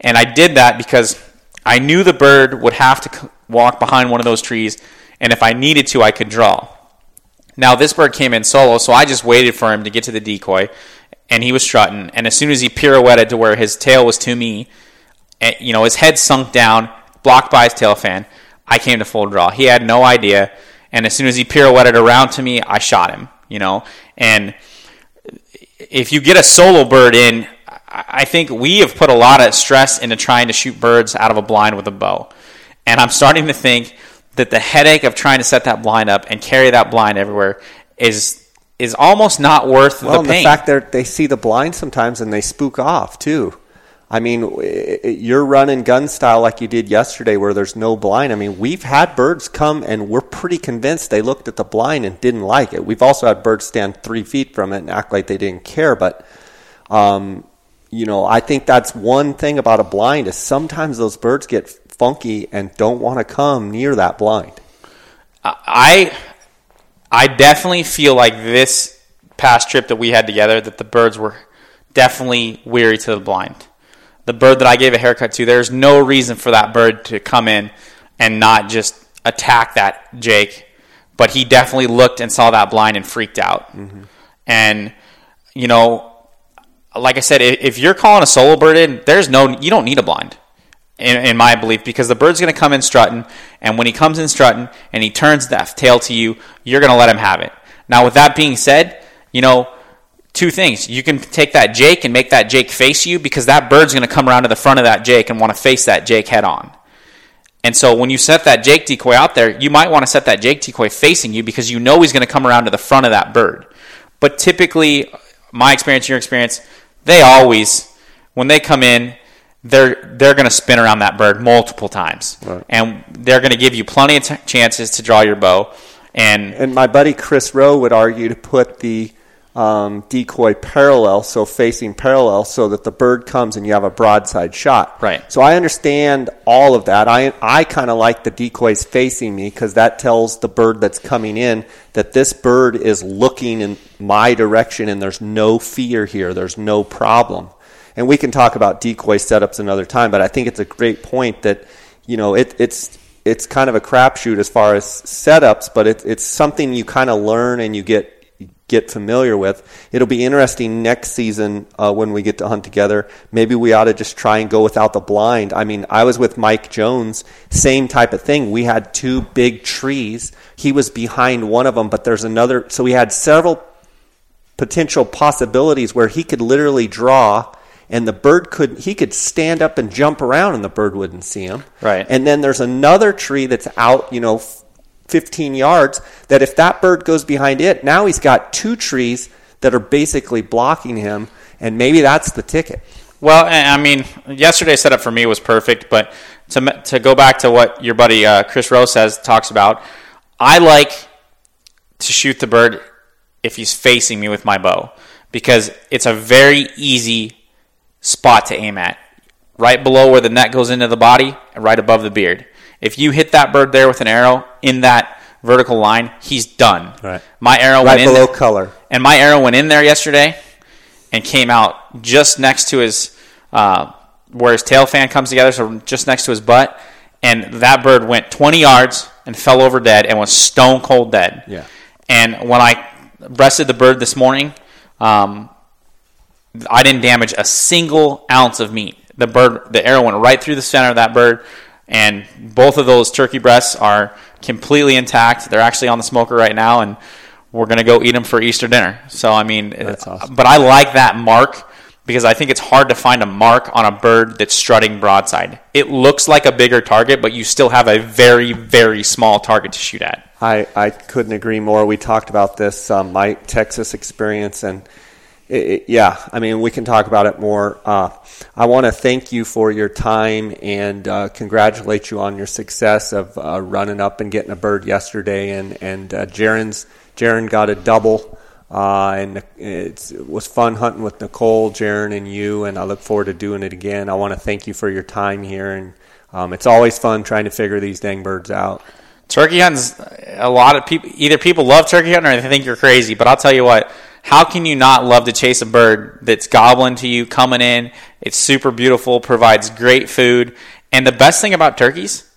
And i did that because i knew the bird would have to walk behind one of those trees and if i needed to i could draw. Now this bird came in solo so i just waited for him to get to the decoy and he was strutting. And as soon as he pirouetted to where his tail was to me eh, you know his head sunk down blocked by his tail fan i came to full draw. He had no idea. And as soon as he pirouetted around to me i shot him you know? And if you get a solo bird in, I think we have put a lot of stress into trying to shoot birds out of a blind with a bow. And I'm starting to think that the headache of trying to set that blind up and carry that blind everywhere is is almost not worth well the pain. the fact that they see the blind sometimes and they spook off too i mean you're running gun style like you did yesterday where there's no blind. I mean we've had birds come and we're pretty convinced they looked at the blind and didn't like it. We've also had birds stand three feet from it and act like they didn't care but um, you know i think that's one thing about a blind is sometimes those birds get funky and don't want to come near that blind. I I definitely feel like this past trip that we had together that the birds were definitely weary to the blind. The bird that I gave a haircut to, there's no reason for that bird to come in and not just attack that Jake, but he definitely looked and saw that blind and freaked out. Mm-hmm. And you know, like I said, if you're calling a solo bird in, there's no you don't need a blind in, in my belief, because the bird's going to come in strutting, and when he comes in strutting and he turns that tail to you, you're going to let him have it. Now, with that being said, you know, two things. You can take that Jake and make that Jake face you because that bird's going to come around to the front of that Jake and want to face that Jake head on. And so when you set that Jake decoy out there, you might want to set that Jake decoy facing you because you know he's going to come around to the front of that bird. But typically, my experience, your experience, they always, when they come in, they're they're going to spin around that bird multiple times, Right. and they're going to give you plenty of t- chances to draw your bow. And And my buddy Chris Rowe would argue to put the um, decoy parallel, so facing parallel, so that the bird comes and you have a broadside shot. Right. So I understand all of that. I I kind of like the decoys facing me because that tells the bird that's coming in that this bird is looking in my direction and there's no fear here. There's no problem. And we can talk about decoy setups another time, but I think it's a great point that you know it, it's it's kind of a crapshoot as far as setups, but it, it's something you kind of learn and you get get familiar with. It'll be interesting next season uh, when we get to hunt together. Maybe we ought to just try and go without the blind. I mean, I was with Mike Jones, same type of thing. We had two big trees. He was behind one of them, but there's another. So we had several potential possibilities where he could literally draw and the bird could he could stand up and jump around and the bird wouldn't see him Right. and then there's another tree that's out you know f- 15 yards that if that bird goes behind it now he's got two trees that are basically blocking him and maybe that's the ticket Well, I mean, yesterday's setup for me was perfect, but to to go back to what your buddy uh, Chris Rowe says talks about, I like to shoot the bird if he's facing me with my bow because it's a very easy spot to aim at, right below where the net goes into the body, and right above the beard. If you hit that bird there with an arrow in that vertical line, he's done. Right. My arrow right went in below there- color and my arrow went in there yesterday and came out just next to his uh, where his tail fan comes together, so just next to his butt. And that bird went 20 yards and fell over dead and was stone cold dead. Yeah. And when I breasted the bird this morning, um, I didn't damage a single ounce of meat. The bird, the arrow went right through the center of that bird, and both of those turkey breasts are completely intact. They're actually on the smoker right now, and we're gonna go eat them for Easter dinner. So I mean, That's awesome. but I like that mark because I think it's hard to find a mark on a bird that's strutting broadside. It looks like a bigger target, but you still have a very, very small target to shoot at. I, I couldn't agree more. We talked about this, um, my Texas experience, and it, yeah, I mean, we can talk about it more. Uh, I want to thank you for your time and uh, congratulate you on your success of uh, running up and getting a bird yesterday. And and uh, Jaren's Jaren got a double, uh, and it was fun hunting with Nicole, Jaren, and you. And I look forward to doing it again. I want to thank you for your time here, and um, it's always fun trying to figure these dang birds out. Turkey hunting's a lot of people. Either people love turkey hunting or they think you're crazy. But I'll tell you what. How can you not love to chase a bird that's gobbling to you, coming in? It's super beautiful, provides great food, and the best thing about turkeys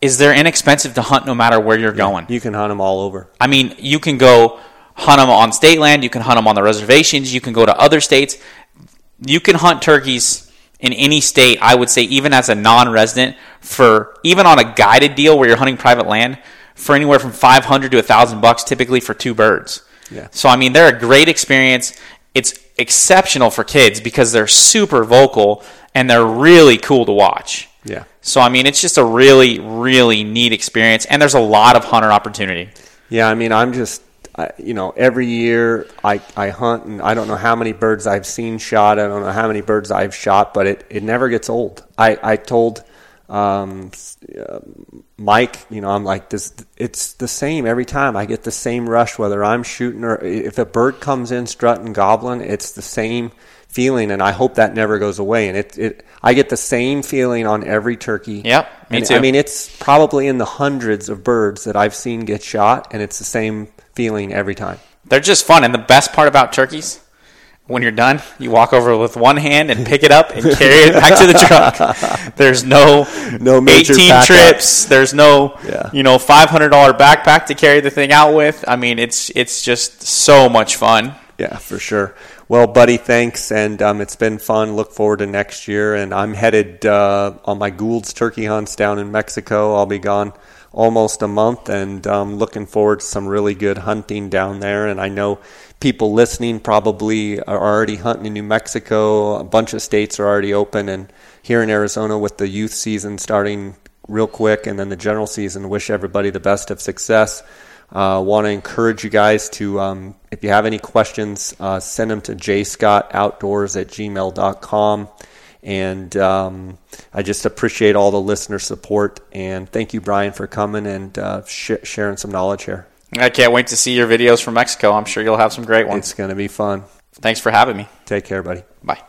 is they're inexpensive to hunt no matter where you're going. You can hunt them all over. I mean, you can go hunt them on state land, you can hunt them on the reservations, you can go to other states. You can hunt turkeys in any state, I would say, even as a non resident, for even on a guided deal where you're hunting private land, for anywhere from 500 to 1,000 bucks typically for two birds. Yeah. So, I mean, they're a great experience. It's exceptional for kids because they're super vocal and they're really cool to watch. Yeah. So, I mean, it's just a really, really neat experience, and there's a lot of hunter opportunity. Yeah, I mean, I'm just, I, you know, every year I, I hunt and I don't know how many birds I've seen shot. I don't know how many birds I've shot, but it, it never gets old. I, I told um, uh, Mike, you know, I'm like, this, it's the same every time. I get the same rush, whether I'm shooting or if a bird comes in strutting, gobbling, it's the same feeling. And I hope that never goes away. And it, it I get the same feeling on every turkey. Yep, me And, too. I mean, it's probably in the hundreds of birds that I've seen get shot, and it's the same feeling every time. They're just fun. And the best part about turkeys, when you're done, you walk over with one hand and pick it up and carry it back to the truck. There's no, No major 18 pack trips. There's no, Yeah. you know, $500 backpack to carry the thing out with. I mean, it's it's just so much fun. Yeah, for sure. Well, buddy, thanks, and um, it's been fun. Look forward to next year, and I'm headed uh, on my Gould's turkey hunts down in Mexico. I'll be gone almost a month, and um, looking forward to some really good hunting down there. And I know people listening probably are already hunting in New Mexico. A bunch of states are already open, and here in Arizona with the youth season starting real quick, and then the general season. Wish everybody the best of success. Uh, Want to encourage you guys to, um, if you have any questions, uh, send them to jscottoutdoors at gmail.com. And um, I just appreciate all the listener support. And thank you, Brian, for coming and uh, sh- sharing some knowledge here. I can't wait to see your videos from Mexico. I'm sure you'll have some great ones. It's going to be fun. Thanks for having me. Take care, buddy. Bye.